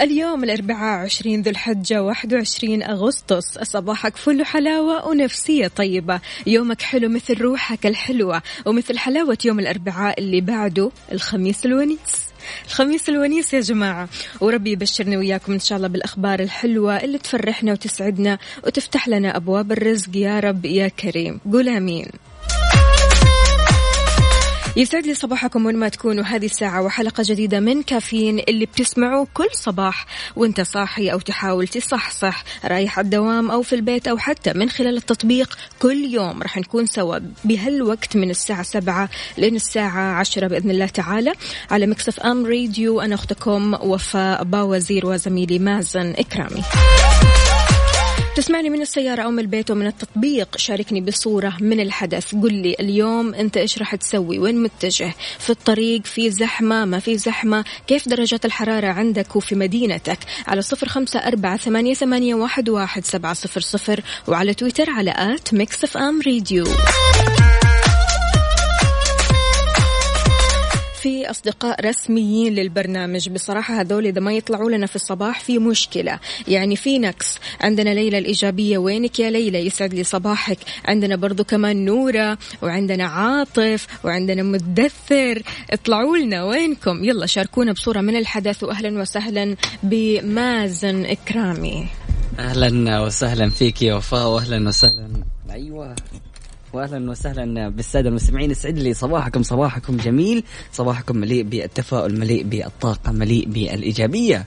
اليوم الأربعاء 20 ذو الحجة 21 أغسطس. صباحك فل حلاوة ونفسية طيبة. يومك حلو مثل روحك الحلوة ومثل حلاوة يوم الأربعاء اللي بعده الخميس الونيس. الخميس الونيس يا جماعة. وربي يبشرنا وياكم إن شاء الله بالأخبار الحلوة اللي تفرحنا وتسعدنا وتفتح لنا أبواب الرزق. يا رب يا كريم. قول آمين. يسعد لي صباحكم وين ما تكونوا. هذه الساعة وحلقة جديدة من كافيين اللي بتسمعوه كل صباح. وانت صاحي أو تحاول تصحصح رايح الدوام أو في البيت أو حتى من خلال التطبيق كل يوم. راح نكون سوا بهالوقت من الساعة سبعة لين الساعة عشرة بإذن الله تعالى. على Mix FM Radio أنا أختكم وفاء باوزير وزميلي مازن إكرامي. تسمعني من السيارة أو من البيت ومن التطبيق. شاركني بصورة من الحدث. قل لي اليوم أنت إيش راح تسوي؟ وين متجه؟ في الطريق؟ في زحمة؟ ما في زحمة؟ كيف درجات الحرارة عندك وفي مدينتك؟ على صفر خمسة أربعة ثمانية, ثمانية واحد, واحد سبعة صفر صفر. وعلى تويتر على at Mix FM Radio في أصدقاء رسميين للبرنامج. بصراحة هذول إذا ما يطلعوا لنا في الصباح في مشكلة. يعني في نقص. عندنا ليلى الإيجابية. وينك يا ليلى؟ يسعد لي صباحك. عندنا برضو كمان نورة وعندنا عاطف وعندنا مدثر. اطلعوا لنا. وينكم؟ يلا شاركونا بصورة من الحدث وأهلا وسهلا بمازن إكرامي. أهلا وسهلا فيك يا وفاء واهلا وسهلا. أيوه. واهلا وسهلا بالسادة المستمعين. يسعد لي صباحكم. صباحكم جميل. صباحكم مليء بالتفاؤل مليء بالطاقة مليء بالإيجابية.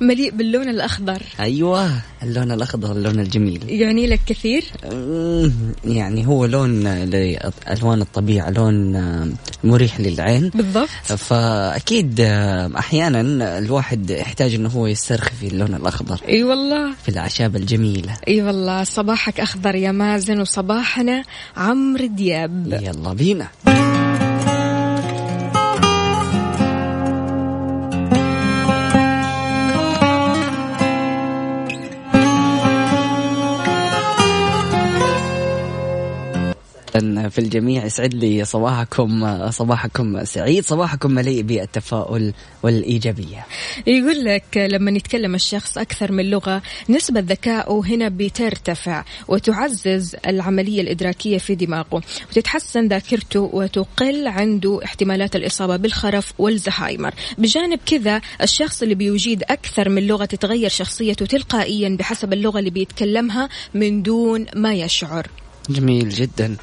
مليء باللون الأخضر. أيوه اللون الأخضر اللون الجميل. يعني لك كثير؟ أمم، يعني هو لون لألوان الطبيعة لون مريح للعين. بالضبط. فأكيد آه، أحيانا الواحد يحتاج إنه هو يسترخي في اللون الأخضر. إي والله. في الأعشاب الجميلة. إي والله. صباحك أخضر يا مازن وصباحنا عمرو دياب. يلا بينا. في الجميع يسعد لي صباحكم صباحكم سعيد صباحكم مليء بالتفاؤل والإيجابية. يقول لك لما يتكلم الشخص أكثر من لغة نسبة ذكائه هنا بترتفع وتعزز العملية الإدراكية في دماغه وتتحسن ذاكرته وتقل عنده احتمالات الإصابة بالخرف والزهايمر. بجانب كذا الشخص اللي بيجيد أكثر من لغة تتغير شخصيته تلقائيا بحسب اللغة اللي بيتكلمها من دون ما يشعر. جميل جدا.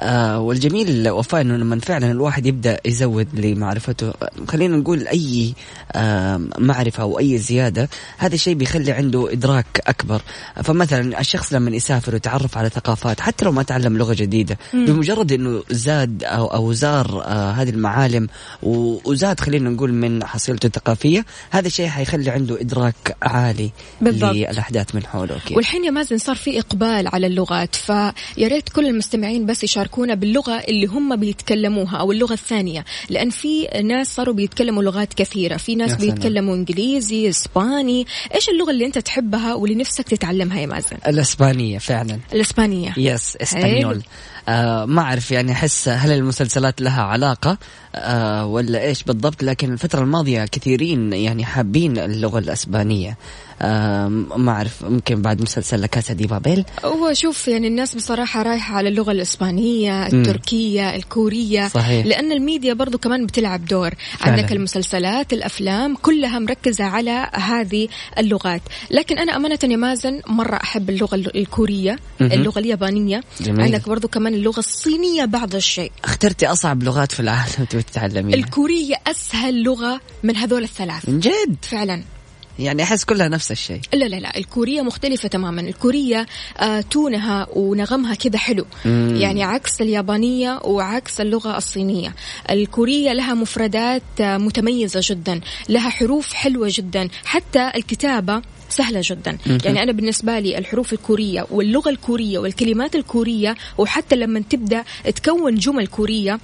آه والجميل وفاء إنه لما فعلا الواحد يبدأ يزود لمعرفته خلينا نقول أي آه معرفة أو أي زيادة هذا الشيء بيخلي عنده إدراك أكبر فمثلا الشخص لما يسافر ويتعرف على ثقافات حتى لو ما تعلم لغة جديدة بمجرد إنه زاد أو أو زار آه هذه المعالم وزاد خلينا نقول من حصيلته الثقافية هذا الشيء حيخلي عنده إدراك عالي بالضبط. للأحداث من حوله أكيد. والحين يا مازن صار في إقبال على اللغات فيا ريت كل المستمعين بس يشاركونا باللغة اللي هم بيتكلموها أو اللغة الثانية. لأن في ناس صاروا بيتكلموا لغات كثيرة. في ناس. بيتكلموا إنجليزي إسباني. إيش اللغة اللي أنت تحبها واللي نفسك تتعلمها يا مازن؟ الإسبانية فعلا. الإسبانية. يس إسبانيول. آه ما أعرف يعني أحس هل المسلسلات لها علاقة آه ولا إيش بالضبط لكن الفترة الماضية كثيرين يعني حابين اللغة الأسبانية آه ما أعرف ممكن بعد مسلسل لكاسا دي بابيل هو شوف يعني الناس بصراحة رايحة على اللغة الإسبانية التركية الكورية صحيح. لأن الميديا برضو كمان بتلعب دور فعلا. عندك المسلسلات الأفلام كلها مركزة على هذه اللغات لكن أنا أمانة يا مازن مرة أحب اللغة الكورية مهم. اللغة اليابانية جميل. عندك برضو كمان اللغة الصينية بعض الشيء. اخترتي أصعب لغات في العالم تبي تتعلميها. الكورية أسهل لغة من هذول الثلاث. من جد؟ فعلا. يعني أحس كلها نفس الشيء. لا لا لا الكورية مختلفة تماما. الكورية آه تونها ونغمها كذا حلو. مم. يعني عكس اليابانية وعكس اللغة الصينية. الكورية لها مفردات آه متميزة جدا لها حروف حلوة جدا. حتى الكتابة سهلة جدا. يعني أنا بالنسبة لي الحروف الكورية واللغة الكورية والكلمات الكورية وحتى لما تبدأ تكون جمل كورية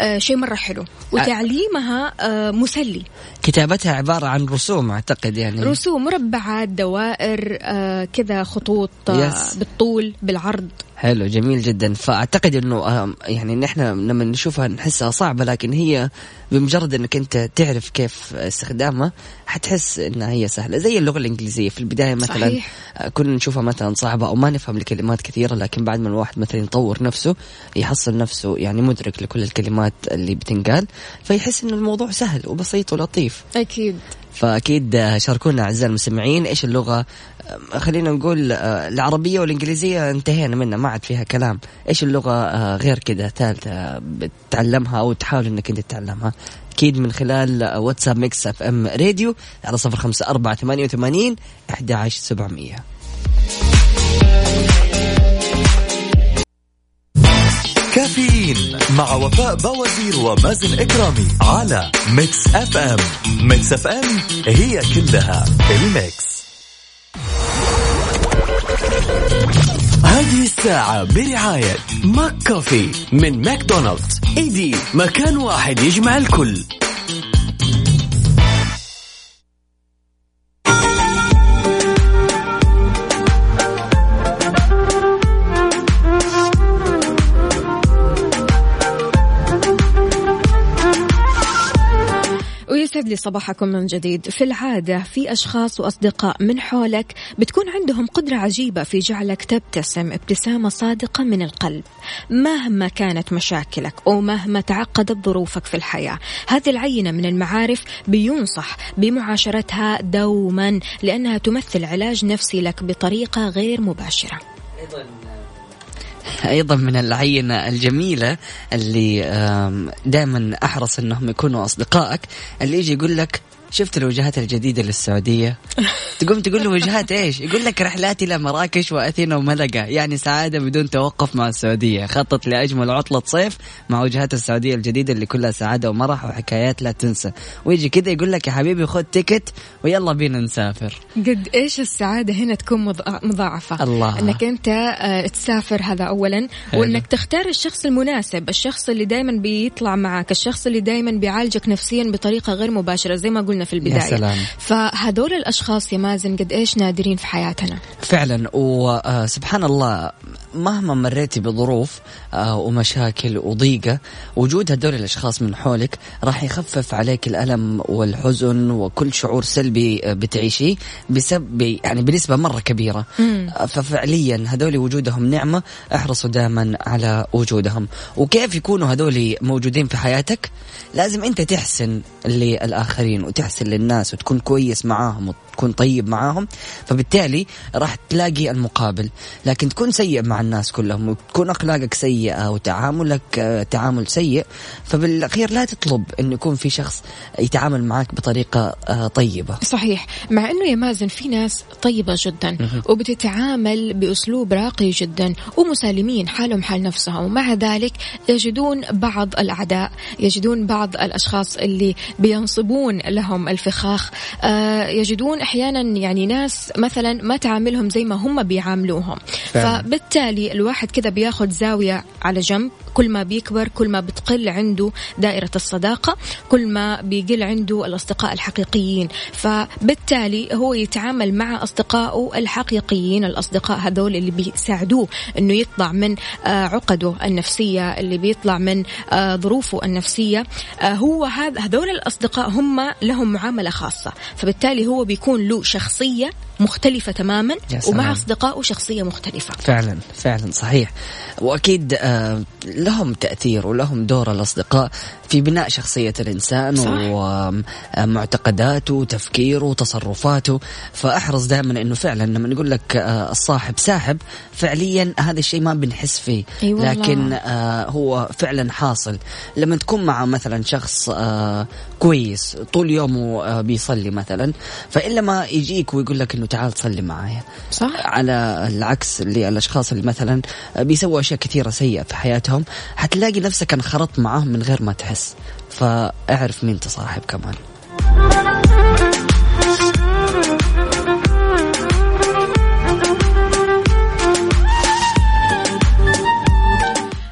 آه شيء مرة حلو. وتعليمها آه مسلي. كتابتها عبارة عن رسوم أعتقد يعني. رسوم مربعات دوائر آه كذا خطوط آه. بالطول بالعرض. حلو جميل جدا. فأعتقد إنه آم، يعني نحن لما نشوفها نحسها صعبة لكن هي بمجرد إنك أنت تعرف كيف استخدامها حتحس إنها هي سهلة. زي اللغة الإنجليزية. في البداية مثلا صحيح. آه، كنا نشوفها مثلا صعبة أو ما نفهم الكلمات كثيرة لكن بعد ما الواحد مثلا يطور نفسه يحصل نفسه يعني مدرك لكل الكلمات اللي بتنقال فيحس إنه الموضوع سهل وبسيط ولطيف. أكيد. فأكيد آه، شاركونا أعزائي المستمعين إيش اللغة آه، خلينا نقول آه، العربية والإنجليزية انتهينا منها ما عاد فيها كلام. إيش اللغة آه، غير كذا ثالثه بتتعلمها أو تحاول إنك أنت تتعلمها؟ أكيد من خلال آه، واتساب Mix FM Radio على صفر خمسة أربعة ثمانية وثمانين احدى عشر سبعمئه كافيين مع وفاء باوزير ومازن إكرامي على Mix FM. Mix FM هي كلها ال Mix. هذه الساعة برعاية McCafé من ماكدونالدز. إيدي مكان واحد يجمع الكل. ويسعد لي صباحكم من جديد. في العادة في أشخاص وأصدقاء من حولك بتكون عندهم قدرة عجيبة في جعلك تبتسم ابتسامة صادقة من القلب. مهما كانت مشاكلك ومهما تعقدت ظروفك في الحياة هذه العينة من المعارف بينصح بمعاشرتها دوما لأنها تمثل علاج نفسي لك بطريقة غير مباشرة. أيضا من العينة الجميلة اللي دائما أحرص إنهم يكونوا أصدقائك اللي يجي يقول لك شفت الوجهات الجديدة للسعودية؟ تقوم تقول له وجهات إيش؟ يقول لك رحلات إلى مراكش وأثينا وملقا يعني سعادة بدون توقف مع السعودية. خطط لأجمل عطلة صيف مع وجهات السعودية الجديدة اللي كلها سعادة ومرح وحكايات لا تنسى. ويجي كذا يقول لك يا حبيبي خذ تيكت ويلا بينا نسافر. قد إيش السعادة هنا تكون مض- مضاعفة؟ الله. إنك أنت آه، تسافر هذا اولا. وإنك تختار الشخص المناسب الشخص اللي دائما بيطلع معك الشخص اللي دائما بيعالجك نفسيا بطريقة غير مباشرة زي ما قلنا في البداية سلام. فهذول الأشخاص يا مازن قد إيش نادرين في حياتنا فعلا وسبحان الله مهما مريتي بظروف ومشاكل وضيقة. وجود هدول الأشخاص من حولك راح يخفف عليك الألم والحزن وكل شعور سلبي آه، بتعيشيه بسبب يعني بنسبة مرة كبيرة. آه، ففعليا هدول وجودهم نعمة احرصوا دائما على وجودهم. وكيف يكونوا هدول موجودين في حياتك؟ لازم أنت تحسن للآخرين وتحسن للناس وتكون كويس معاهم وتكون طيب معاهم. فبالتالي راح تلاقي المقابل. لكن تكون سيء مع الناس كلهم وتكون أخلاقك سيئة وتعاملك آه، تعامل سيء فبالأخير لا تطلب أن يكون في شخص يتعامل معك بطريقة آه، طيبة. صحيح. مع إنه يا مازن في ناس طيبة جدا وبتتعامل بأسلوب راقي جدا ومسالمين حالهم حال نفسهم. ومع ذلك يجدون بعض الأعداء يجدون بعض الأشخاص اللي بينصبون لهم الفخاخ. آه يجدون أحيانا يعني ناس مثلا ما تعاملهم زي ما هم بيعاملوهم. فعلا. فبالتالي الواحد كذا بياخذ زاوية على جنب كل ما بيكبر كل ما بتقل عنده دائرة الصداقة كل ما بيقل عنده الأصدقاء الحقيقيين. فبالتالي هو يتعامل مع أصدقائه الحقيقيين الأصدقاء هذول اللي بيساعدوه أنه يطلع من آه، عقده النفسية اللي بيطلع من آه، ظروفه النفسية. آه، هو هذول الأصدقاء هم لهم معاملة خاصة. فبالتالي هو بيكون له شخصية مختلفة تماما. ومع أصدقائه شخصية مختلفة فعلا فعلا صحيح وأكيد آه، لهم تأثير ولهم دور الأصدقاء في بناء شخصية الإنسان صح. ومعتقداته وتفكيره وتصرفاته فأحرص دائما إنه فعلا لما نقول لك آه، الصاحب ساحب فعليا هذا الشيء ما بنحس فيه أي والله. لكن آه، هو فعلا حاصل لما تكون مع مثلا شخص آه، كويس طول يومه آه، بيصلي مثلا فإلا ما يجيك ويقول لك إنه تعال صلي معايا. صح. على العكس اللي الاشخاص اللي مثلا بيسووا أشياء كثيرة سيئة في حياتهم حتلاقي نفسك انخرطت معاهم من غير ما تحس. فاعرف مين تصاحب كمان.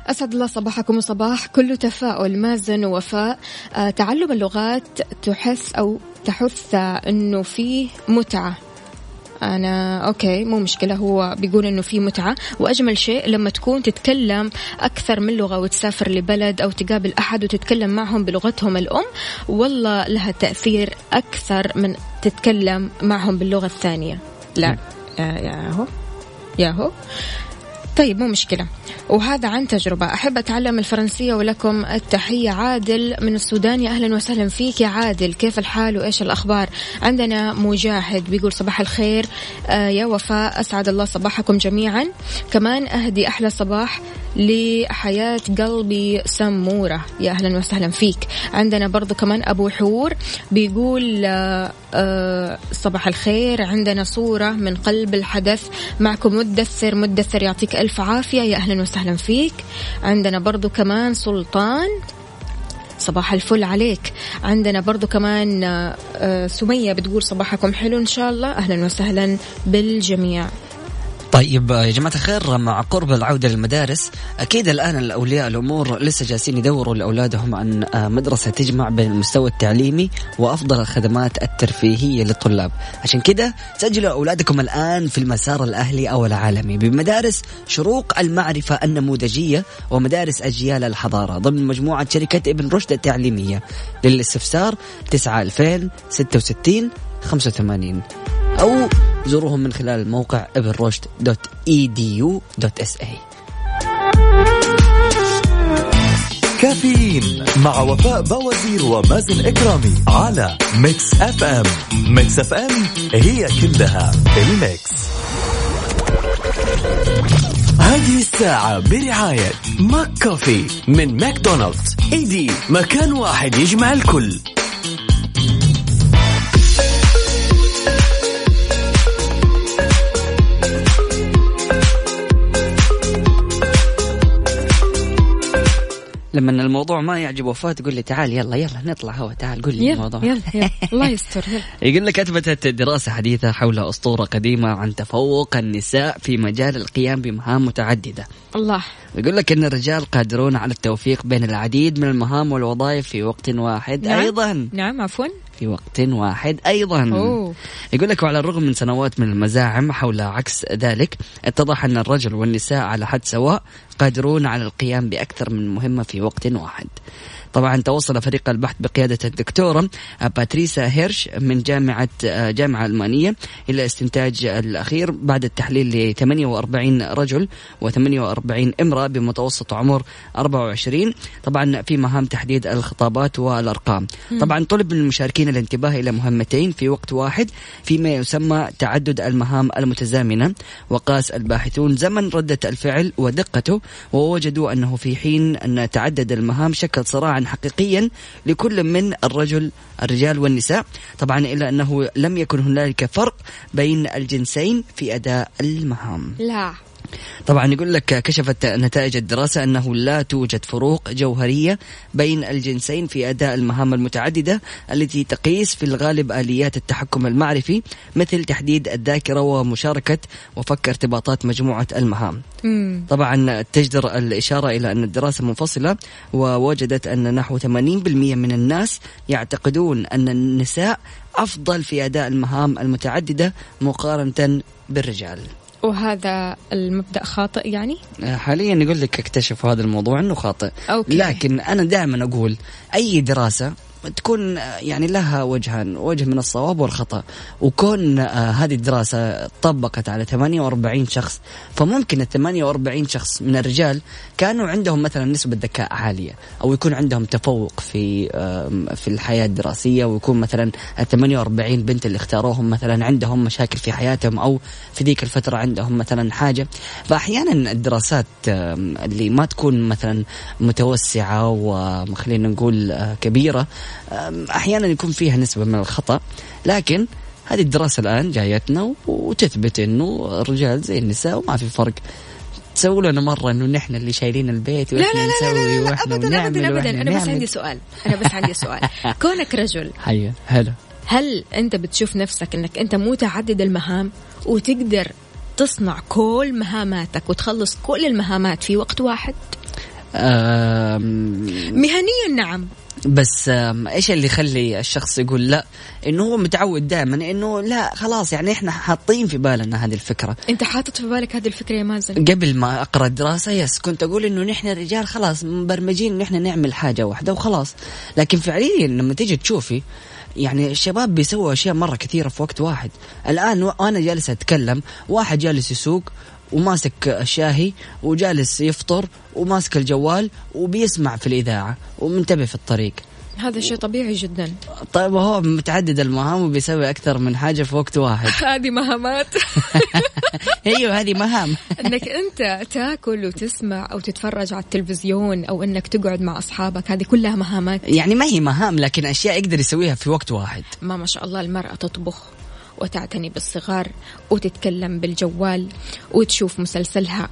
أسعد الله صباحكم وصباح كله تفاؤل مازن ووفاء. آه تعلم اللغات تحس أو تحث أنه فيه متعة. أنا أوكي مو مشكلة. هو بيقول إنه في متعة. وأجمل شيء لما تكون تتكلم أكثر من لغة وتسافر لبلد أو تقابل أحد وتتكلم معهم بلغتهم الأم والله لها تأثير أكثر من تتكلم معهم باللغة الثانية. لا يا ياهو ياهو طيب مو مشكلة. وهذا عن تجربة. أحب أتعلم الفرنسية ولكم التحية. عادل من السودان. يا أهلا وسهلا فيك يا عادل. كيف الحال وإيش الأخبار؟ عندنا مجاهد بيقول صباح الخير. آه يا وفاء أسعد الله صباحكم جميعا. كمان أهدي أحلى صباح لحياة قلبي سمورة. يا أهلا وسهلا فيك. عندنا برضو كمان أبو حور بيقول آه آه صباح الخير. عندنا صورة من قلب الحدث. معكم مدثر. مدثر يعطيك ألف عافية. يا أهلا وسهلا فيك. عندنا برضو كمان سلطان. صباح الفل عليك. عندنا برضو كمان آه، سمية بتقول صباحكم حلو إن شاء الله. أهلا وسهلا بالجميع. طيب يا جماعة الخير مع قرب العودة للمدارس أكيد الآن الأولياء الأمور لسه جالسين يدوروا لأولادهم عن آه، مدرسة تجمع بين المستوى التعليمي وأفضل الخدمات الترفيهية للطلاب. عشان كده سجلوا أولادكم الآن في المسار الأهلي أو العالمي بمدارس شروق المعرفة النموذجية ومدارس أجيال الحضارة ضمن مجموعة شركة ابن رشد التعليمية. للاستفسار 9 2000 66 85 أو زوروهم من خلال الموقع ابن رشد dot edu dot sa كافيين مع وفاء باوزير ومازن إكرامي على Mix FM Mix FM هي كلها ال Mix. هذه الساعة برعاية McCafé من ماكدونالدز. إيدي مكان واحد يجمع الكل. لما الموضوع ما يعجب وفاء تقول لي تعال يلا يلا نطلع هوا تعال قول لي يلا الموضوع. يلا يلا. الله يستر يلا. يقول لك أثبتت دراسة حديثة حول أسطورة قديمة عن تفوق النساء في مجال القيام بمهام متعددة. الله. يقول لك أن الرجال قادرون على التوفيق بين العديد من المهام والوظائف في وقت واحد نعم. أيضا. نعم عفوا. في وقت واحد أيضا أوه. يقول لك وعلى الرغم من سنوات من المزاعم حول عكس ذلك اتضح أن الرجل والنساء على حد سواء قادرون على القيام بأكثر من مهمة في وقت واحد طبعا توصل فريق البحث بقيادة الدكتورة باتريسا هيرش من جامعة جامعة ألمانية إلى استنتاج الأخير بعد التحليل ل 48 رجل و48 امرأة بمتوسط عمر 24 طبعا في مهام تحديد الخطابات والأرقام. طبعا طلب من المشاركين الانتباه إلى مهمتين في وقت واحد فيما يسمى تعدد المهام المتزامنة. وقاس الباحثون زمن ردة الفعل ودقته ووجدوا أنه في حين أن تعدد المهام شكل صراعا حقيقيا لكل من الرجل الرجال والنساء. طبعا إلا أنه لم يكن هنالك فرق بين الجنسين في أداء المهام. لا. طبعا يقول لك كشفت نتائج الدراسة أنه لا توجد فروق جوهرية بين الجنسين في أداء المهام المتعددة التي تقيس في الغالب آليات التحكم المعرفي مثل تحديد الذاكرة ومشاركة وفك ارتباطات مجموعة المهام مم. طبعا تجدر الإشارة إلى أن الدراسة منفصلة ووجدت أن نحو 80% من الناس يعتقدون أن النساء أفضل في أداء المهام المتعددة مقارنة بالرجال وهذا المبدأ خاطئ يعني؟ حاليا يقول لك اكتشفوا هذا الموضوع إنه خاطئ أوكي. لكن أنا دائما أقول أي دراسة تكون يعني لها وجهان وجه من الصواب والخطأ. وكون آه، هذه الدراسة طبقت على 48 شخص فممكن ال 48 شخص من الرجال كانوا عندهم مثلا نسبة ذكاء عالية أو يكون عندهم تفوق في في الحياة الدراسية ويكون مثلا ال 48 بنت اللي اختاروهم مثلا عندهم مشاكل في حياتهم أو في ذيك الفترة عندهم مثلا حاجة. فأحيانا الدراسات اللي ما تكون مثلا متوسعة وخلينا نقول آه، كبيرة أم، أحيانا يكون فيها نسبة من الخطأ لكن هذه الدراسة الآن جايتنا وتثبت إنه الرجال زي النساء وما في فرق. تسووا لنا مرة إنه نحن اللي شايلين البيت لا وإحنا لا لا لا, لا, لا وإحنا ابدا ابدا ابدا. أنا بس. عندي سؤال. أنا بس عندي سؤال. كونك رجل. حيا هلا. هل أنت بتشوف نفسك إنك أنت متعدد المهام وتقدر تصنع كل مهاماتك وتخلص كل المهامات في وقت واحد؟ مهنيا نعم. بس إيش اللي يخلي الشخص يقول لا؟ إنه هو متعود دائما إنه لا خلاص يعني إحنا حاطين في بالنا هذه الفكرة. أنت حاطط في بالك هذه الفكرة يا مازن؟ قبل ما أقرأ الدراسة يس كنت أقول إنه نحن الرجال خلاص مبرمجين إنه إحنا نعمل حاجة واحدة وخلاص. لكن فعليا لما تيجي تشوفي يعني الشباب بيسووا أشياء مرة كثيرة في وقت واحد. الآن وأنا جالس أتكلم واحد جالس يسوق وماسك الشاهي وجالس يفطر وماسك الجوال وبيسمع في الإذاعة ومنتبه في الطريق. هذا شيء طبيعي جدا. طيب هو متعدد المهام وبيسوي أكثر من حاجة في وقت واحد. هذه مهامات. أيوه هذه مهام. إنك أنت تاكل وتسمع أو تتفرج على التلفزيون أو إنك تقعد مع أصحابك هذه كلها مهامات. يعني ما هي مهام لكن أشياء يقدر يسويها في وقت واحد. ما ما شاء الله المرأة تطبخ. وتعتني بالصغار وتتكلم بالجوال وتشوف مسلسلها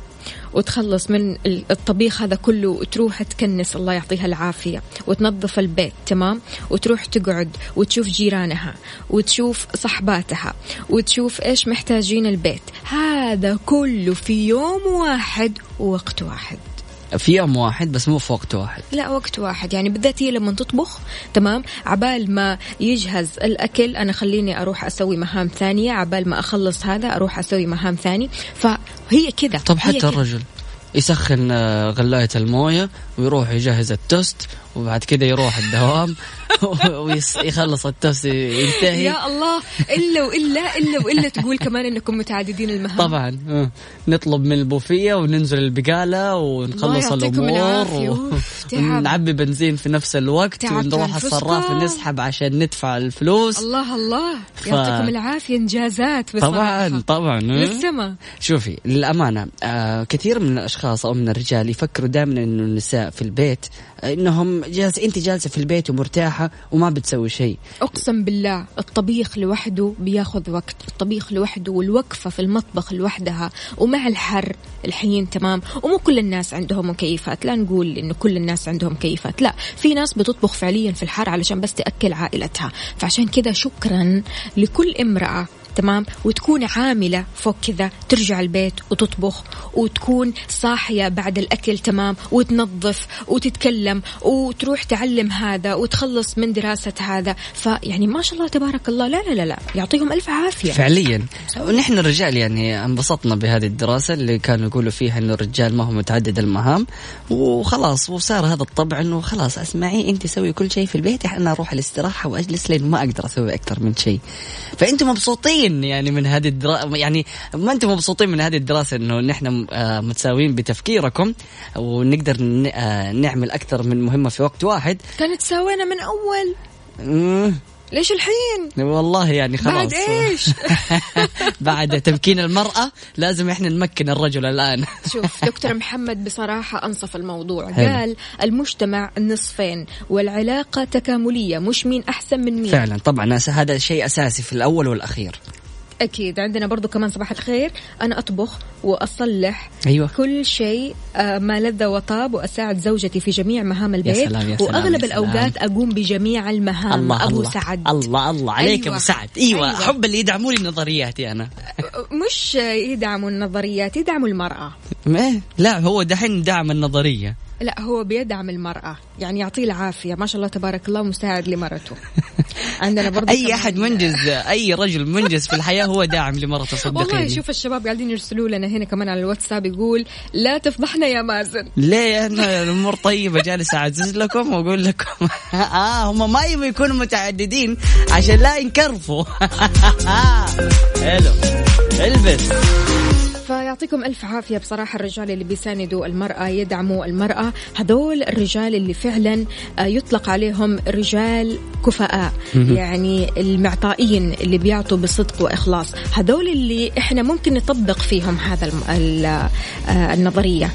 وتخلص من ال- الطبيخ هذا كله وتروح تكنس الله يعطيها العافية وتنظف البيت تمام؟ وتروح تقعد وتشوف جيرانها وتشوف صحباتها وتشوف إيش محتاجين البيت. هذا كله في يوم واحد ووقت واحد. في يوم واحد بس مو في وقت واحد. لا وقت واحد. يعني بالذات هي لما تطبخ تمام؟ عبال ما يجهز الأكل أنا خليني أروح أسوي مهام ثانية. عبال ما أخلص هذا أروح أسوي مهام ثاني فهي كذا طب حتى. الرجل يسخن آه، غلاية الموية ويروح يجهز التوست وبعد كده يروح الدوام ويخلص التوست ينتهي يا الله إلا وإلا إلا وإلا تقول كمان إنكم متعددين المهام طبعا آه. نطلب من البوفية وننزل البقالة ونخلص تعب. ونعبي بنزين في نفس الوقت ونروح. الصراف ونسحب عشان ندفع الفلوس الله الله ف- يعطيكم العافية إنجازات بصراحة طبعا طبعا آه. للسما شوفي للأمانة آه كثير من الأشخاص أو من الرجال يفكروا دائما إنه النساء في البيت إنهم جالس أنت جالسة في البيت ومرتاحة وما بتسوي شيء. أقسم بالله الطبيخ لوحده بياخذ وقت الطبيخ لوحده والوقفة في المطبخ لوحدها ومع الحر الحين تمام. ومو كل الناس عندهم مكيفات لا نقول إنه كل الناس عندهم مكيفات لا. في ناس بتطبخ فعليا في الحر علشان بس تأكل عائلتها. فعشان كذا شكرا لكل امرأة تمام؟ وتكون عاملة فوق كذا ترجع البيت وتطبخ وتكون صاحية بعد الأكل تمام؟ وتنظف وتتكلم وتروح تعلم هذا وتخلص من دراسة هذا. فيعني ما شاء الله تبارك الله. لا لا لا, لا. يعطيهم ألف عافية. فعليا. ونحن الرجال يعني انبسطنا بهذه الدراسة اللي كانوا يقولوا فيها إنه الرجال ما هو متعدد المهام. وخلاص وصار هذا الطبع إنه خلاص اسمعي أنت سوي كل شيء في البيت أنا أروح الاستراحة وأجلس لين ما أقدر أسوي أكثر من شيء. فأنتم مبسوطين؟ يعني من هذه الدراسة يعني ما أنتم مبسوطين من هذه الدراسة انه نحن آه، متساويين بتفكيركم ونقدر آه، نعمل أكثر من مهمة في وقت واحد. كانت سوينا من مم، ليش الحين؟ والله يعني خلاص. بعد إيش؟ بعد تمكين المرأة لازم إحنا نمكن الرجل الآن. شوف دكتور محمد بصراحة أنصف الموضوع. حلو. قال المجتمع نصفين والعلاقة تكاملية مش مين أحسن من مين. فعلا طبعا هذا شيء أساسي في الأول والأخير. أكيد عندنا برضو كمان صباح الخير أنا أطبخ وأصلح أيوة. كل شيء آه، ما لذ وطاب وأساعد زوجتي في جميع مهام البيت سلام، يا سلام، وأغلب يا سلام. الأوقات أقوم بجميع المهام الله أبو الله سعد الله الله عليك أيوة. ابو سعد أيوه, أيوة. حب اللي يدعموا لي نظرياتي أنا مش يدعموا النظريات يدعموا المرأة ما لا هو دحين دعم النظرية لا هو بيدعم المرأة. يعني يعطيه العافية. ما شاء الله تبارك الله مساعد لمرته. عندنا أي كمان- احد منجز أي رجل منجز في الحياة هو داعم لمرته والله صدقيني شوف الشباب قاعدين يرسلوا لنا هنا كمان على الواتساب يقول لا تفضحنا يا مازن. ليه؟ أنا الأمور طيبة جالس أعزز لكم وأقول لكم. آه هم ما يبغوا يكونوا متعددين عشان لا ينكرفوا. حلو. البس فيعطيكم ألف عافية. بصراحة الرجال اللي بيساندوا المرأة يدعموا المرأة هذول الرجال اللي فعلا آه، يطلق عليهم رجال كفاء يعني المعطائين اللي بيعطوا بصدق وإخلاص. هذول اللي إحنا ممكن نطبق فيهم هذا آه، النظرية.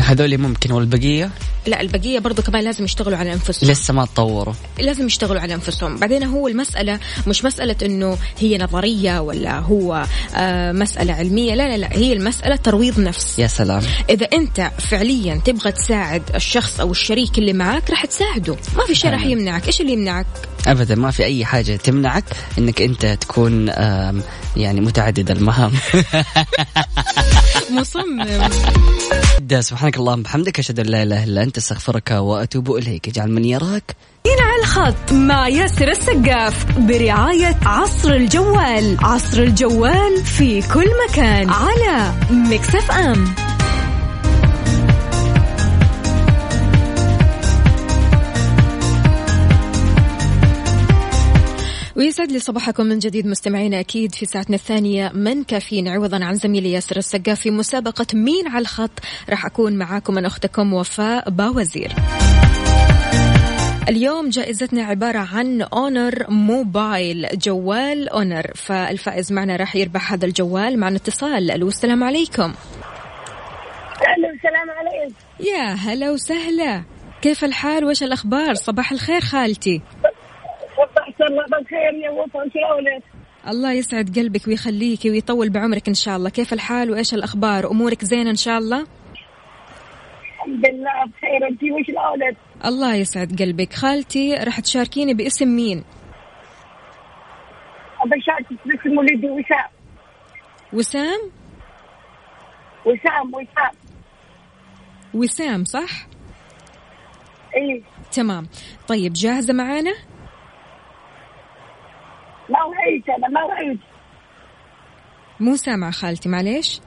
هذول ممكن والبقية؟ لا البقية برضو كمان لازم يشتغلوا على أنفسهم. لسه ما تطوروا. لازم يشتغلوا على أنفسهم. بعدين هو المسألة مش مسألة إنه هي نظرية ولا هو آه مسألة علمية. لا لا لا هي المسألة ترويض نفس. يا سلام. إذا أنت فعليا تبغى تساعد الشخص أو الشريك اللي معاك راح تساعده. ما في شيء راح يمنعك. إيش اللي يمنعك؟ ابدا ما في أي حاجة تمنعك إنك أنت تكون يعني متعدد المهام. مصمم. سبحانك اللهم بحمدك أشهد أن لا إله إلا أنت أستغفرك وأتوب إليك. اجعل من يراك. على الخط مع ياسر السقاف برعاية عصر الجوال. عصر الجوال في كل مكان على مكسف أم. ويسعد لي صباحكم من جديد مستمعينا أكيد في ساعتنا الثانية من كافيين. عوضا عن زميلي ياسر السقاف في مسابقة مين على الخط؟ راح أكون معاكم من أختكم وفاء باوزير. اليوم جائزتنا عبارة عن أونر موبايل جوال أونر. فالفائز معنا راح يربح هذا الجوال. معنا اتصال. ألو السلام عليكم. أهلا السلام عليكم. يا هلا وسهلا. كيف الحال؟ وايش الأخبار؟ صباح الخير خالتي. صبحت الله بالخير يا وفا شلونك؟ الله. يسعد قلبك ويخليك ويطول بعمرك إن شاء الله. كيف الحال وإيش الأخبار؟ أمورك زينة إن شاء الله؟ الحمد لله بخير. أنت وشلونك؟ الله يسعد قلبك. خالتي راح تشاركيني باسم مين؟ أبى شاركك باسم ولدي وسام. وسام؟ وسام وسام. وسام صح؟ اي تمام. طيب جاهزة معانا؟ ما وعيت أنا ما وعيت مو سامعه خالتي معليش.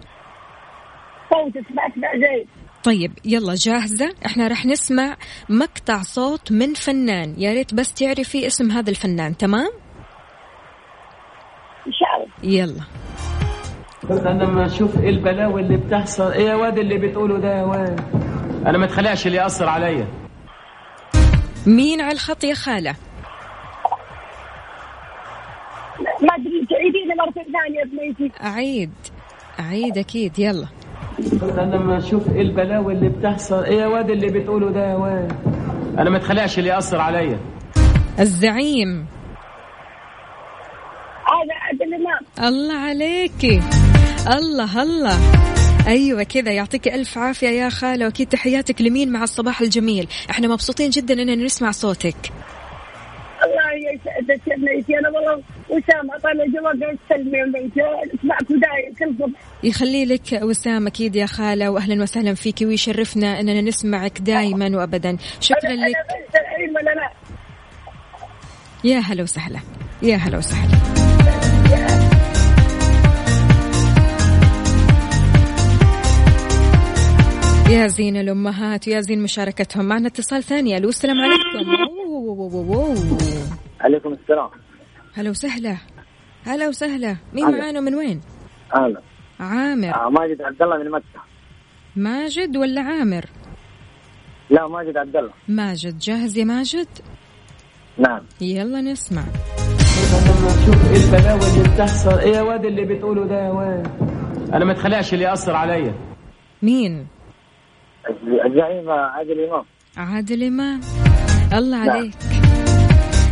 صوتك ما اسمع زين. طيب يلا جاهزة؟ إحنا راح نسمع مقطع صوت من فنان. يا ريت بس تعرفي اسم هذا الفنان تمام؟ إن شاء الله. يلا. بس أنا لما أشوف إيه البلاوي اللي بتحصل. إيه يا واد اللي بتقوله ده يا واد؟ أنا ما تخلقش اللي يأثر عليا. مين على الخط يا خالة؟ ما أدري تعيديني مرة ثانية بنيتي أعيد. أعيد أكيد. يلا. أنا لما أشوف إيه البلاوي اللي بتحصل. إيه يا واد اللي بتقوله ده يا واد؟ أنا ما تخلقش اللي يأثر عليا. الزعيم. هذا عادل امام الله عليكي الله الله. أيوه كذا. يعطيك ألف عافية يا خالة. وأكيد تحياتك لمين مع الصباح الجميل. إحنا مبسوطين جدا إننا نسمع صوتك. الله بنيتي أنا والله وسام جواب بنيتي اسمعك دايم كل صبح. يخلي لك وسام أكيد يا خالة واهلا وسهلا فيك ويشرفنا إننا نسمعك دائما وابدا. شكرا أنا لك. ولا لا؟ يا هلا وسهلا. يا هلا وسهلا. يا زين الأمهات ويا زين مشاركتهم. معنا اتصال ثاني. ألو السلام عليكم. أوه، أوه، أوه. عليكم السلام. هلا وسهلا. هلا وسهلا. مين هلا. معانا من وين؟ أهلا عامر. آه ماجد عبد الله من مكة. ماجد ولا عامر؟ لا ماجد عبد الله. ماجد. جاهز يا ماجد؟ نعم. يلا نسمع. لما أشوف إيه البلاوي اللي بتحصل. إيه يا واد اللي بتقوله ده يا واد؟ أنا ما تخلقش اللي يأثر عليا. مين؟ الزعيم عادل إمام. عادل إمام. الله نعم. عليك.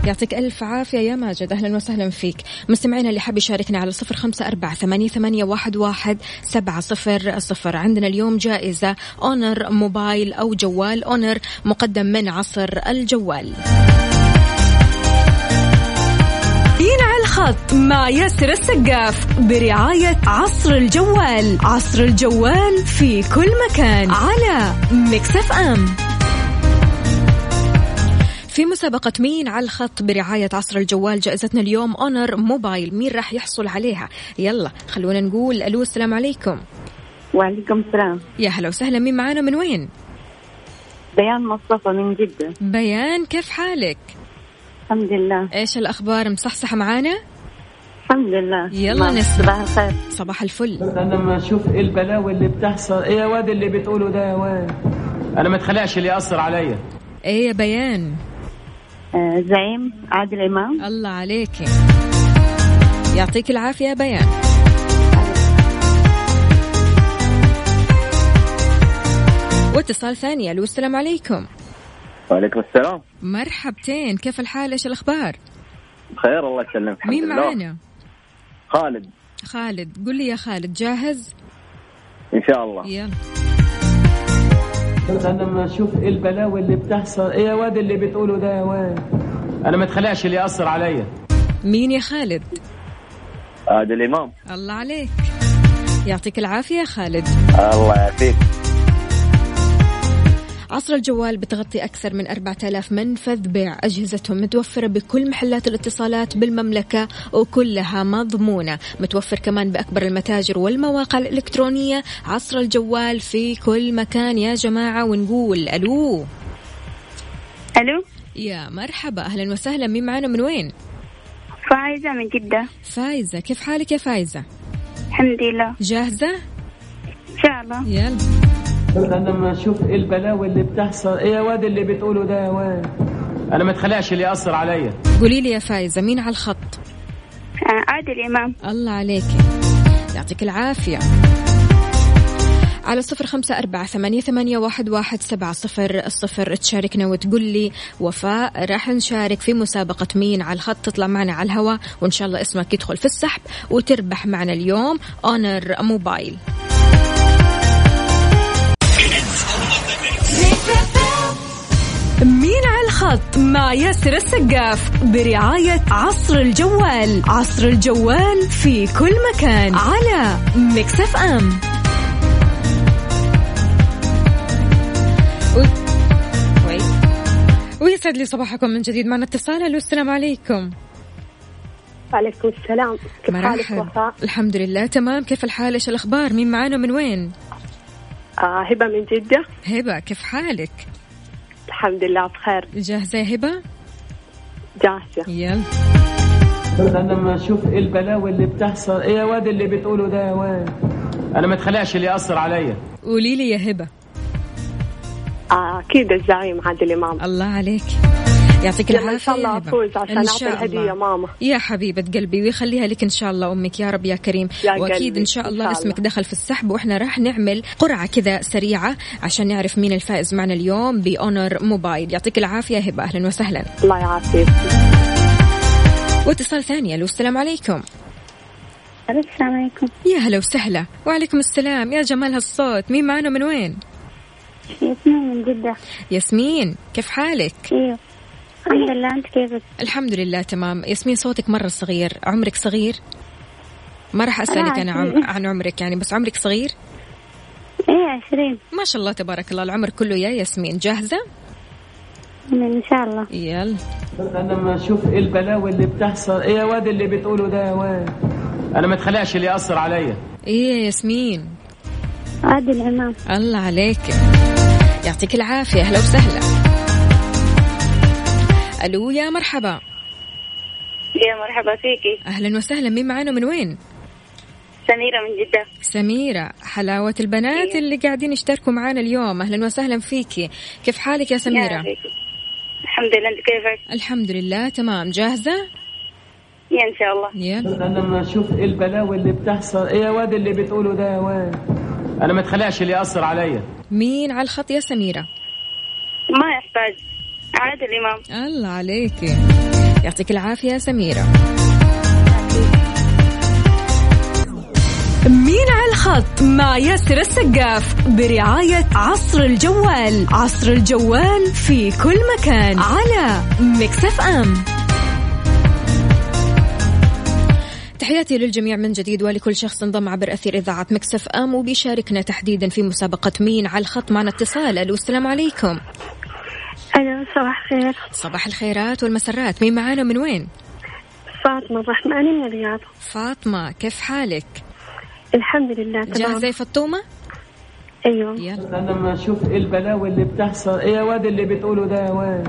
يعطيك ألف عافية يا ماجد. أهلا وسهلا فيك. مستمعينا اللي حاب يشاركنا على صفر خمسة أربعة ثمانية, ثمانية واحد, واحد سبعة صفر صفر. عندنا اليوم جائزة Honor موبايل أو جوال. Honor مقدم من عصر الجوال. الخط مع ياسر السقاف برعاية عصر الجوال. عصر الجوال في كل مكان على Mix FM. في مسابقة مين على الخط برعاية عصر الجوال جائزتنا اليوم Honor موبايل مين راح يحصل عليها؟ يلا خلونا نقول ألو السلام عليكم. وعليكم السلام. يا هلا وسهلا مين معانا من وين؟ بيان مصطفى من جدة. بيان كيف حالك؟ الحمد لله. إيش الأخبار؟ مصحصحة معانا؟ الحمد لله. يلا نسمع. صباح الخير. صباح الفل. أنا لما أشوف إيه البلاوي اللي بتحصل. إيه يا واد اللي بتقوله ده يا واد؟ أنا ما اتخلقش اللي يأثر عليا. إيه يا بيان؟ زعيم عادل إمام. الله عليك. يعطيك العافية يا بيان. واتصال ثاني ألو السلام عليكم. وعليكم السلام. مرحبتين كيف الحال؟ إيش الأخبار؟ بخير الله يسلمك الحمد مين. معانا؟ خالد. خالد. قل لي يا خالد جاهز؟ إن شاء الله. يلا. أنا لما أشوف إيه البلاوي اللي بتحصل. إيه يا واد اللي بتقوله ده يا واد؟ أنا ما اتخلقش اللي يأثر عليا. مين يا خالد؟ عادل امام الله عليك. يعطيك العافية يا خالد. الله يعافيك. عصر الجوال بتغطي أكثر من 4000 منفذ بيع أجهزتهم متوفرة بكل محلات الاتصالات بالمملكة وكلها مضمونة. متوفر كمان بأكبر المتاجر والمواقع الإلكترونية. عصر الجوال في كل مكان يا جماعة ونقول ألو. ألو؟ يا مرحبا أهلا وسهلا. مين معنا من وين؟ فايزة من جدة. فايزة. كيف حالك يا فايزة؟ الحمد لله. جاهزة؟ إن شاء الله. يلا. أنا لما أشوف إيه البلاوي اللي بتحصل. إيه يا واد اللي بتقوله ده يا واد؟ أنا ما اتخلقش اللي يأثر عليا. قولي لي يا فايزة مين على الخط. آه عادل إمام. الله عليك. يعطيك العافية. على صفر خمسة أربعة ثمانية, ثمانية واحد, واحد سبعة صفر الصفر تشاركنا وتقول لي وفاء راح نشارك في مسابقة مين على الخط. تطلع معنا على الهواء وإن شاء الله اسمك يدخل في السحب وتربح معنا اليوم. أونر موبايل الخط مع ياسر السقاف برعاية عصر الجوال. عصر الجوال في كل مكان على مكسف أم وي- ويسعد لي صباحكم من جديد معنا اتصال. ألو السلام عليكم. وعليكم السلام. كيف حالك مرحبا وفاء؟ الحمد لله تمام. كيف الحال؟ إيش الأخبار؟ مين معانا من وين؟ آه هبة من جدة. هبة كيف حالك؟ الحمد لله بخير. جاهزه يا هبه جاهزة يلا. أنا لما أشوف إيه البلاوي اللي بتحصل. إيه يا واد اللي بتقوله ده يا واد؟ أنا ما اتخلقش اللي يأثر عليا. قولي لي يا هبة. آه أكيد الزعيم عادل إمام الله عليك. يعطيك العافية. إن شاء الله. أفوز عشان إن الهدية الله. ماما. يا حبيبة قلبي ويخليها لك إن شاء الله أمك يا رب يا كريم. يا قلبي، إن شاء إن الله شاء اسمك الله. دخل في السحب وإحنا راح نعمل قرعة كذا سريعة عشان نعرف مين الفائز معنا اليوم بأونر موبايل يعطيك العافية هبة أهلا وسهلا. الله يعافيك. واتصال ثاني ألو السلام عليكم. السلام عليكم. يا هلا وسهلا. وعليكم السلام. يا جمال هالصوت. مين معنا من وين؟ ياسمين من جدة. ياسمين كيف حالك؟ أيوه الحمد لله أنت كيفك؟ الحمد لله تمام. ياسمين صوتك مرة صغير. عمرك صغير؟ ما راح أسألك أنا عم... عن عمرك يعني بس عمرك صغير؟ إيه عشرين. ما شاء الله تبارك الله العمر كله يا ياسمين. جاهزة؟ إن شاء الله. يلا. أنا لما أشوف إيه البلاوي اللي بتحصل. إيه يا واد اللي بتقوله ده يا واد؟ أنا ما اتخلقش اللي يأثر عليا. إيه يا ياسمين؟ عادل إمام. الله عليك. يعطيك العافية. أهلا وسهلا. ألو يا مرحبا. يا مرحبا فيكي؟ أهلا وسهلا. مين معانا من وين؟ سميرة من جدة. سميرة حلاوة البنات إيه. اللي قاعدين يشتركوا معانا اليوم. أهلا وسهلا فيكي. كيف حالك يا سميرة؟ فيكي. الحمد لله أنت كيفك؟ الحمد لله تمام. جاهزة؟ يا إن شاء الله. يلا. أنا لما أشوف إيه البلاوي اللي بتحصل. إيه يا واد اللي بتقوله ده يا واد؟ أنا ما اتخلقش اللي يأثر عليا. مين على الخط يا سميرة؟ ما يحتاج. عادل إمام. الله عليكي يعطيك العافية سميرة. مين على الخط مع ياسر السقاف برعاية عصر الجوال. عصر الجوال في كل مكان على مكسف أم. تحياتي للجميع من جديد ولكل شخص انضم عبر أثير إذاعة مكسف أم. وبيشاركنا تحديدا في مسابقة مين على الخط معنا اتصال. ألو السلام عليكم. ألو صباح الخير. صباح الخيرات والمسرات. مين معانا من وين؟ فاطمة الرحماني من الرياض. فاطمة كيف حالك؟ الحمد لله تمام. جاهزة فطومة؟ أيوة. يلا. أنا لما أشوف إيه البلاوي اللي بتحصل. إيه يا واد اللي بتقوله ده يا واد؟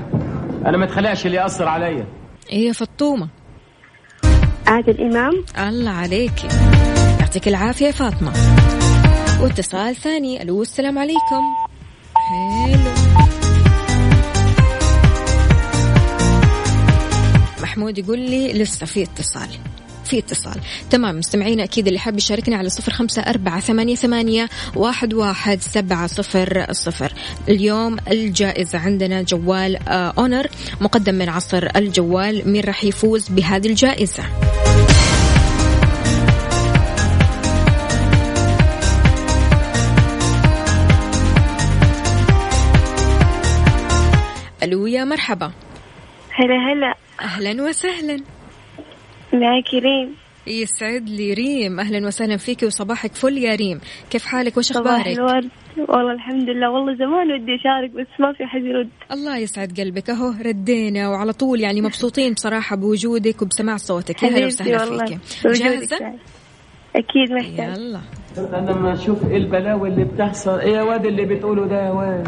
أنا ما اتخلقش اللي يأثر عليا. إيه يا فطومة؟ عادل إمام. الله عليكي يعطيك العافية يا فاطمة. واتصال ثاني. ألو السلام عليكم. حلو محمود يقول لي لسه في اتصال في اتصال. تمام مستمعينا أكيد اللي حاب يشاركني على صفر خمسة أربعة ثمانية, ثمانية واحد, واحد سبعة صفر صفر. اليوم الجائزة عندنا جوال آه أونر مقدم من عصر الجوال. مين راح يفوز بهذه الجائزة؟ ألو يا مرحبا. هلا هلا. أهلا وسهلا. معك ريم. يسعد لي ريم. أهلا وسهلا فيك وصباحك فل يا ريم. كيف حالك؟ وش الورد. والله الحمد لله. والله زمان ودي أشارك بس ما في حد يرد. الله يسعد قلبك. أهو ردينا وعلى طول يعني مبسوطين بصراحة بوجودك وبسماع صوتك. يا هلا وسهلا فيك؟ سعد. أكيد محتاج. يلا. أنا لما أشوف إيه البلاوي اللي بتحصل. إيه يا واد اللي بتقوله ده يا واد؟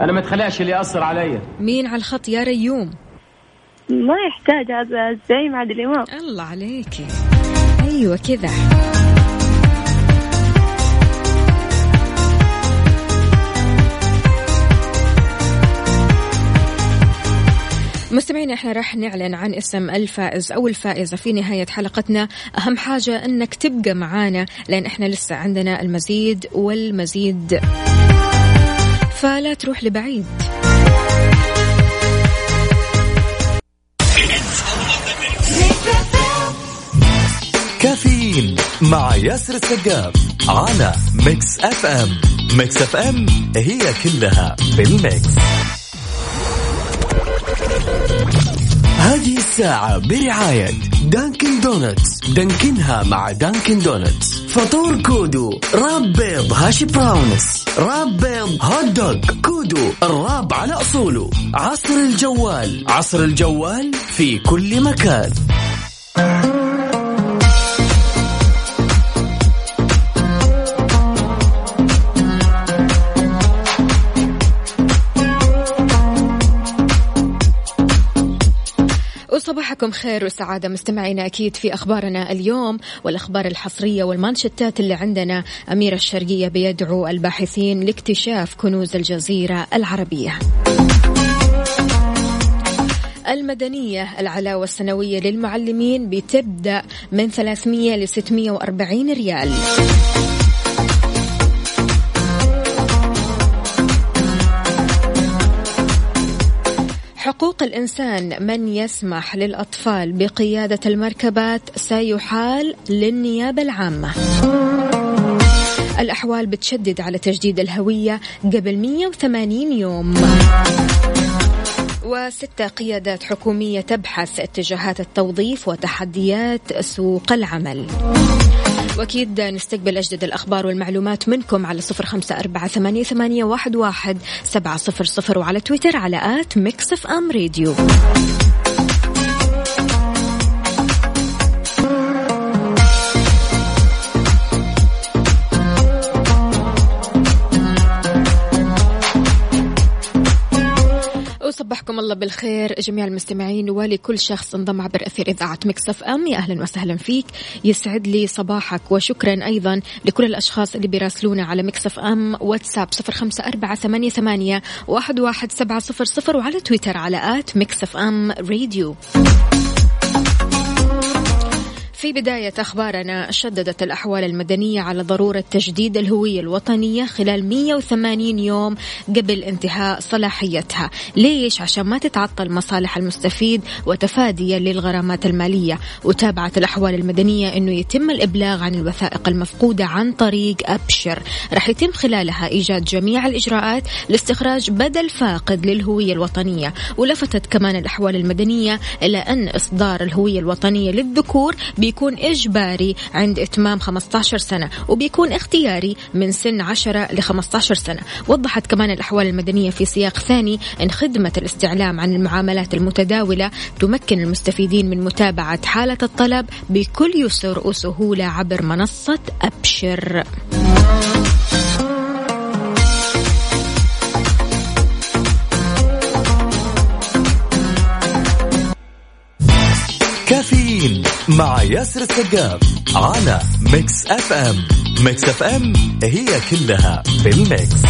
أنا ما اتخلقش اللي يأثر عليا. مين على الخط؟ يا ريوم. ما يحتاج هذا الزعيم عادل إمام. الله عليكي أيوة كذا. مستمعينا إحنا راح نعلن عن اسم الفائز أو الفائزة في نهاية حلقتنا. أهم حاجة إنك تبقى معانا لأن إحنا لسه عندنا المزيد والمزيد. فلا تروح لبعيد. كافيين مع ياسر السقاف على Mix FM. Mix FM هي كلها بال mix. هذه الساعة برعاية Dunkin' Donuts. دانكنها مع Dunkin' Donuts. فطور كودو wrap بيض hash browns. wrap بيض hot dog. كودو ال wrap على أصوله. عصر الجوال. عصر الجوال في كل مكان. وصباحكم خير وسعادة مستمعينا أكيد في أخبارنا اليوم والأخبار الحصرية والمانشتات اللي عندنا. أمير الشرقية بيدعو الباحثين لاكتشاف كنوز الجزيرة العربية. المدنية العلاوة السنوية للمعلمين بتبدأ من 300 ل 640 ريال. حقوق الإنسان من يسمح للأطفال بقيادة المركبات سيحال للنيابة العامة. الأحوال بتشدد على تجديد الهوية قبل 180 يوم. وستة قيادات حكومية تبحث اتجاهات التوظيف وتحديات سوق العمل. وأكيد نستقبل أجدد الأخبار والمعلومات منكم على صفر خمسة أربعة ثمانية, ثمانية واحد, واحد سبعة صفر صفر وعلى تويتر على at Mix FM Radio. وصبحكم الله بالخير. جميع المستمعين ولكل شخص انضم عبر أثير إذاعة Mix FM. يا أهلا وسهلا فيك. يسعد لي صباحك وشكرا أيضا لكل الأشخاص اللي بيراسلونا على Mix FM. واتساب صفر خمسة أربعة ثمانية, ثمانية واحد, واحد سبعة صفر صفر وعلى تويتر على آت مكسف أم راديو. في بداية أخبارنا شددت الأحوال المدنية على ضرورة تجديد الهوية الوطنية خلال 180 يوم قبل انتهاء صلاحيتها. ليش؟ عشان ما تتعطل مصالح المستفيد وتفاديا للغرامات المالية. وتابعت الأحوال المدنية أنه يتم الإبلاغ عن الوثائق المفقودة عن طريق أبشر. رح يتم خلالها إيجاد جميع الإجراءات لاستخراج بدل فاقد للهوية الوطنية. ولفتت كمان الأحوال المدنية إلى أن إصدار الهوية الوطنية للذكور بيكون إجباري عند إتمام 15 سنة وبيكون اختياري من سن 10 ل 15 سنة. وضحت كمان الأحوال المدنية في سياق ثاني أن خدمة الاستعلام عن المعاملات المتداولة تمكن المستفيدين من متابعة حالة الطلب بكل يسر وسهولة عبر منصة أبشر. مع ياسر السقاف على Mix FM Mix FM هي كلها في ال mix.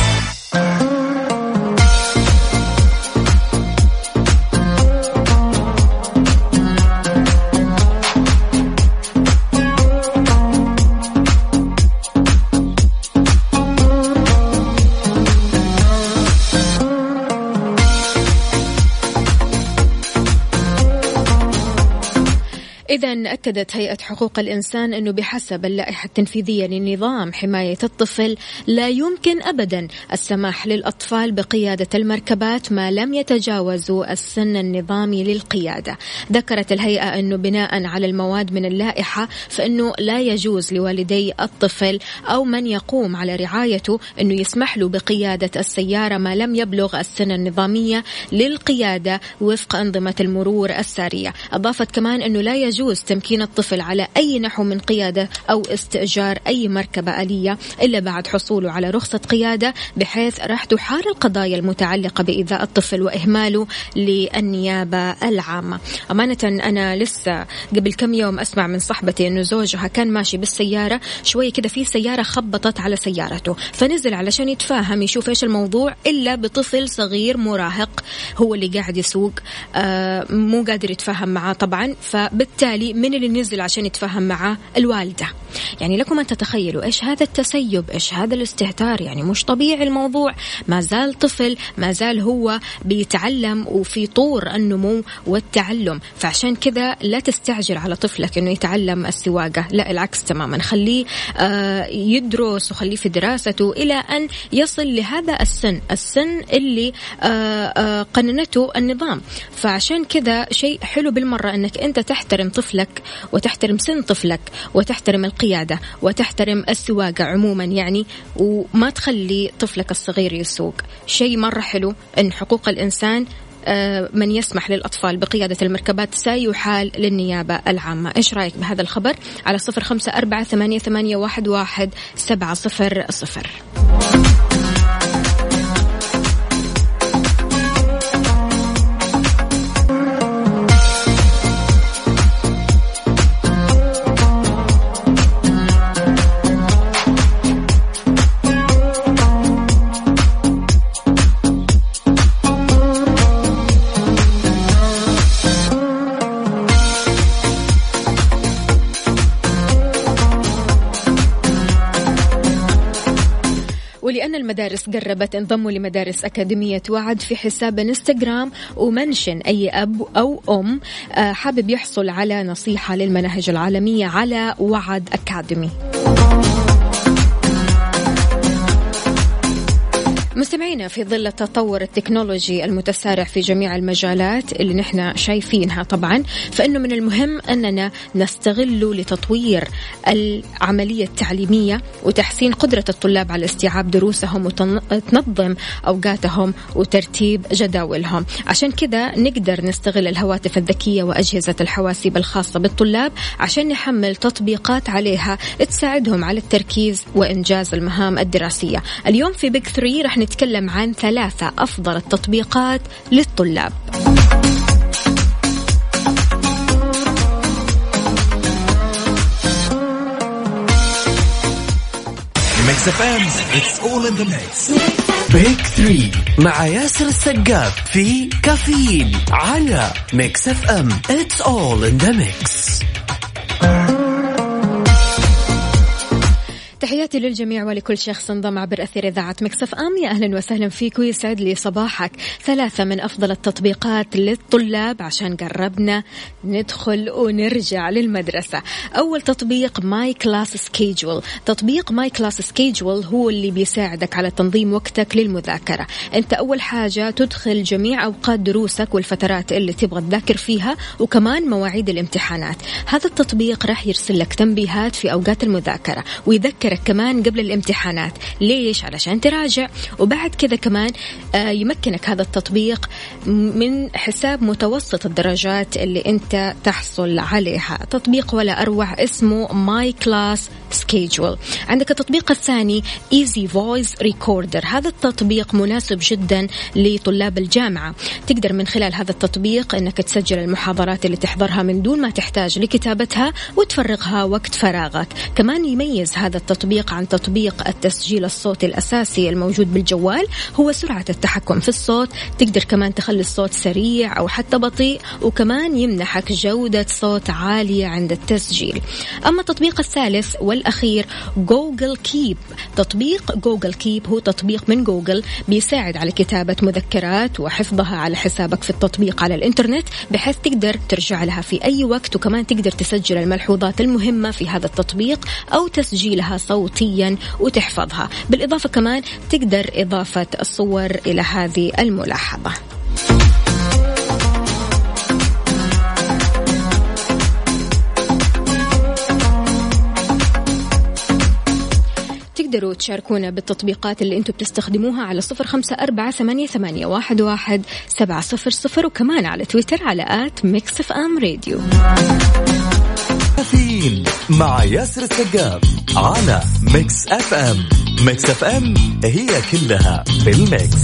إذا أكدت هيئة حقوق الإنسان أنه بحسب اللائحة التنفيذية لنظام حماية الطفل لا يمكن أبدا السماح للأطفال بقيادة المركبات ما لم يتجاوزوا السن النظامي للقيادة. ذكرت الهيئة أنه بناء على المواد من اللائحة فإنه لا يجوز لوالدي الطفل أو من يقوم على رعايته أنه يسمح له بقيادة السيارة ما لم يبلغ السن النظامية للقيادة وفق أنظمة المرور السارية. أضافت كمان أنه لا يجوز يجوز تمكين الطفل على أي نحو من قيادة أو استئجار أي مركبة آلية إلا بعد حصوله على رخصة قيادة بحيث راح تحار القضايا المتعلقة بإيذاء الطفل وإهماله للنيابة العامة. أمانة أنا لسه قبل كم يوم أسمع من صاحبتي أنه زوجها كان ماشي بالسيارة شوي كذا في سيارة خبطت على سيارته فنزل علشان يتفاهم يشوف إيش الموضوع إلا بطفل صغير مراهق هو اللي قاعد يسوق آه مو قادر يتفاهم معاه طبعا فبالتالي بالتالي من اللي نزل عشان يتفاهم معاه الوالدة. يعني لكم أن تتخيلوا إيش هذا التسيب إيش هذا الاستهتار؟ يعني مش طبيعي الموضوع. ما زال طفل ما زال هو بيتعلم وفي طور النمو والتعلم. فعشان كذا لا تستعجل على طفلك أنه يتعلم السواقة. لا العكس تماما. خليه آه يدرس وخليه في دراسته إلى أن يصل لهذا السن السن اللي آه آه قننته النظام. فعشان كذا شيء حلو بالمرة أنك أنت تحترم طفلك وتحترم سن طفلك وتحترم القيادة وتحترم السواقة عموما يعني وما تخلي طفلك الصغير يسوق. شيء مرة حلو أن حقوق الإنسان آه، من يسمح للأطفال بقيادة المركبات سيحال للنيابة العامة. إيش رأيك بهذا الخبر؟ على صفر خمسة أربعة ثمانية, واحد سبعة صفر صفر. المدارس قربت انضموا لمدارس أكاديمية وعد في حساب إنستغرام و mention أي أب أو أم آه، حابب يحصل على نصيحة للمناهج العالمية على وعد academy. مستمعينا في ظل التطور التكنولوجي المتسارع في جميع المجالات اللي نحن شايفينها طبعا فإنه من المهم أننا نستغله لتطوير العملية التعليمية وتحسين قدرة الطلاب على استيعاب دروسهم وتنظم أوقاتهم وترتيب جداولهم. عشان كذا نقدر نستغل الهواتف الذكية وأجهزة الحواسيب الخاصة بالطلاب عشان نحمل تطبيقات عليها تساعدهم على التركيز وإنجاز المهام الدراسية. اليوم في بيك 3 رح نتكلم عن ثلاثة أفضل التطبيقات للطلاب. ميكس اف ام اتس اول ان ذا ميكس بيك 3 مع ياسر السقاف في كافيين على ميكس اف ام اتس اول ان ذا ميكس تحياتي للجميع ولكل شخص انضم عبر أثير إذاعة Mix FM. يا أهلا وسهلا فيك ويسعد لي صباحك. ثلاثة من أفضل التطبيقات للطلاب عشان قربنا ندخل ونرجع للمدرسة. أول تطبيق My Class Schedule تطبيق My Class Schedule هو اللي بيساعدك على تنظيم وقتك للمذاكرة. أنت أول حاجة تدخل جميع أوقات دروسك والفترات اللي تبغى تذاكر فيها وكمان مواعيد الامتحانات. هذا التطبيق راح يرسل لك تنبيهات في أوقات المذاكرة ويذكرك كمان قبل الامتحانات. ليش؟ علشان تراجع. وبعد كذا كمان آه، يمكنك هذا التطبيق من حساب متوسط الدرجات اللي انت تحصل عليها. تطبيق ولا أروع اسمه My Class Schedule عندك التطبيق الثاني Easy Voice Recorder هذا التطبيق مناسب جدا لطلاب الجامعة. تقدر من خلال هذا التطبيق إنك تسجل المحاضرات اللي تحضرها من دون ما تحتاج لكتابتها وتفرغها وقت فراغك. كمان يميز هذا التطبيق عن تطبيق التسجيل الصوتي الأساسي الموجود بالجوال هو سرعة التحكم في الصوت. تقدر كمان تخلي الصوت سريع أو حتى بطيء وكمان يمنحك جودة صوت عالية عند التسجيل. أما التطبيق الثالث والأخير Google Keep تطبيق Google Keep هو تطبيق من جوجل بيساعد على كتابة مذكرات وحفظها على حسابك في التطبيق على الإنترنت بحيث تقدر ترجع لها في أي وقت وكمان تقدر تسجل الملحوظات المهمة في هذا التطبيق أو تسجيلها صوتيا وتحفظها. بالإضافة كمان تقدر إضافة الصور إلى هذه الملاحظة. تقدروا تشاركونا بالتطبيقات اللي أنتم بتستخدموها على صفر خمسة أربعة ثمانية, ثمانية واحد, واحد سبعة صفر صفر وكمان على تويتر على at Mix FM Radio. كافيين مع ياسر السقاف على Mix FM. Mix FM هي كلها بال mix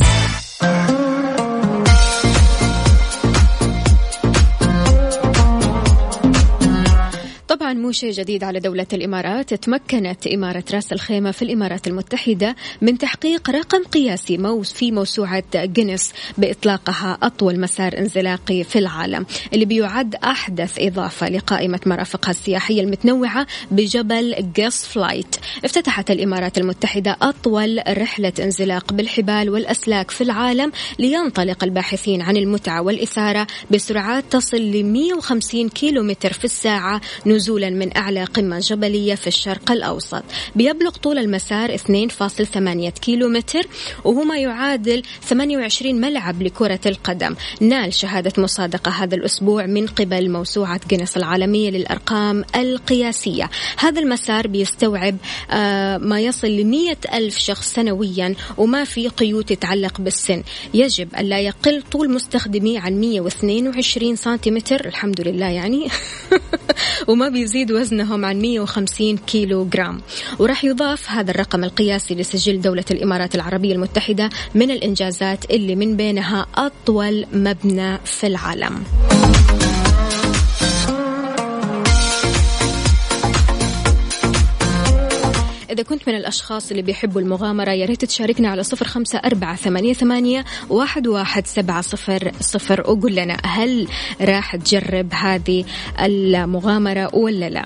مو شيء جديد على دولة الإمارات تمكنت إمارة راس الخيمة في الإمارات المتحدة من تحقيق رقم قياسي في موسوعة جينيس بإطلاقها أطول مسار انزلاقي في العالم اللي بيعد أحدث إضافة لقائمة مرافقها السياحية المتنوعة بجبل جيس flight افتتحت الإمارات المتحدة أطول رحلة انزلاق بالحبال والأسلاك في العالم لينطلق الباحثين عن المتعة والإثارة بسرعات تصل ل 150 كيلومتر في الساعة نزولا من أعلى قمة جبلية في الشرق الأوسط. بيبلغ طول المسار 2.8 كيلو متر وهو ما يعادل 28 ملعب لكرة القدم. نال شهادة مصادقة هذا الأسبوع من قبل موسوعة جينيس العالمية للأرقام القياسية. هذا المسار بيستوعب آه، ما يصل ل ألف شخص سنويا وما في قيود تتعلق بالسن. يجب أن لا يقل طول مستخدمي عن 122 سنتيمتر. الحمد لله يعني. وما بيزيد وزنهم عن 150 كيلو جرام وراح يضاف هذا الرقم القياسي لسجل دولة الإمارات العربية المتحدة من الإنجازات اللي من بينها أطول مبنى في العالم. إذا كنت من الأشخاص اللي بيحبوا المغامرة يا ريت تشاركنا على صفر خمسة أربعة ثمانية, ثمانية واحد, واحد سبعة صفر صفر وقول لنا هل راح تجرب هذه المغامرة ولا لا؟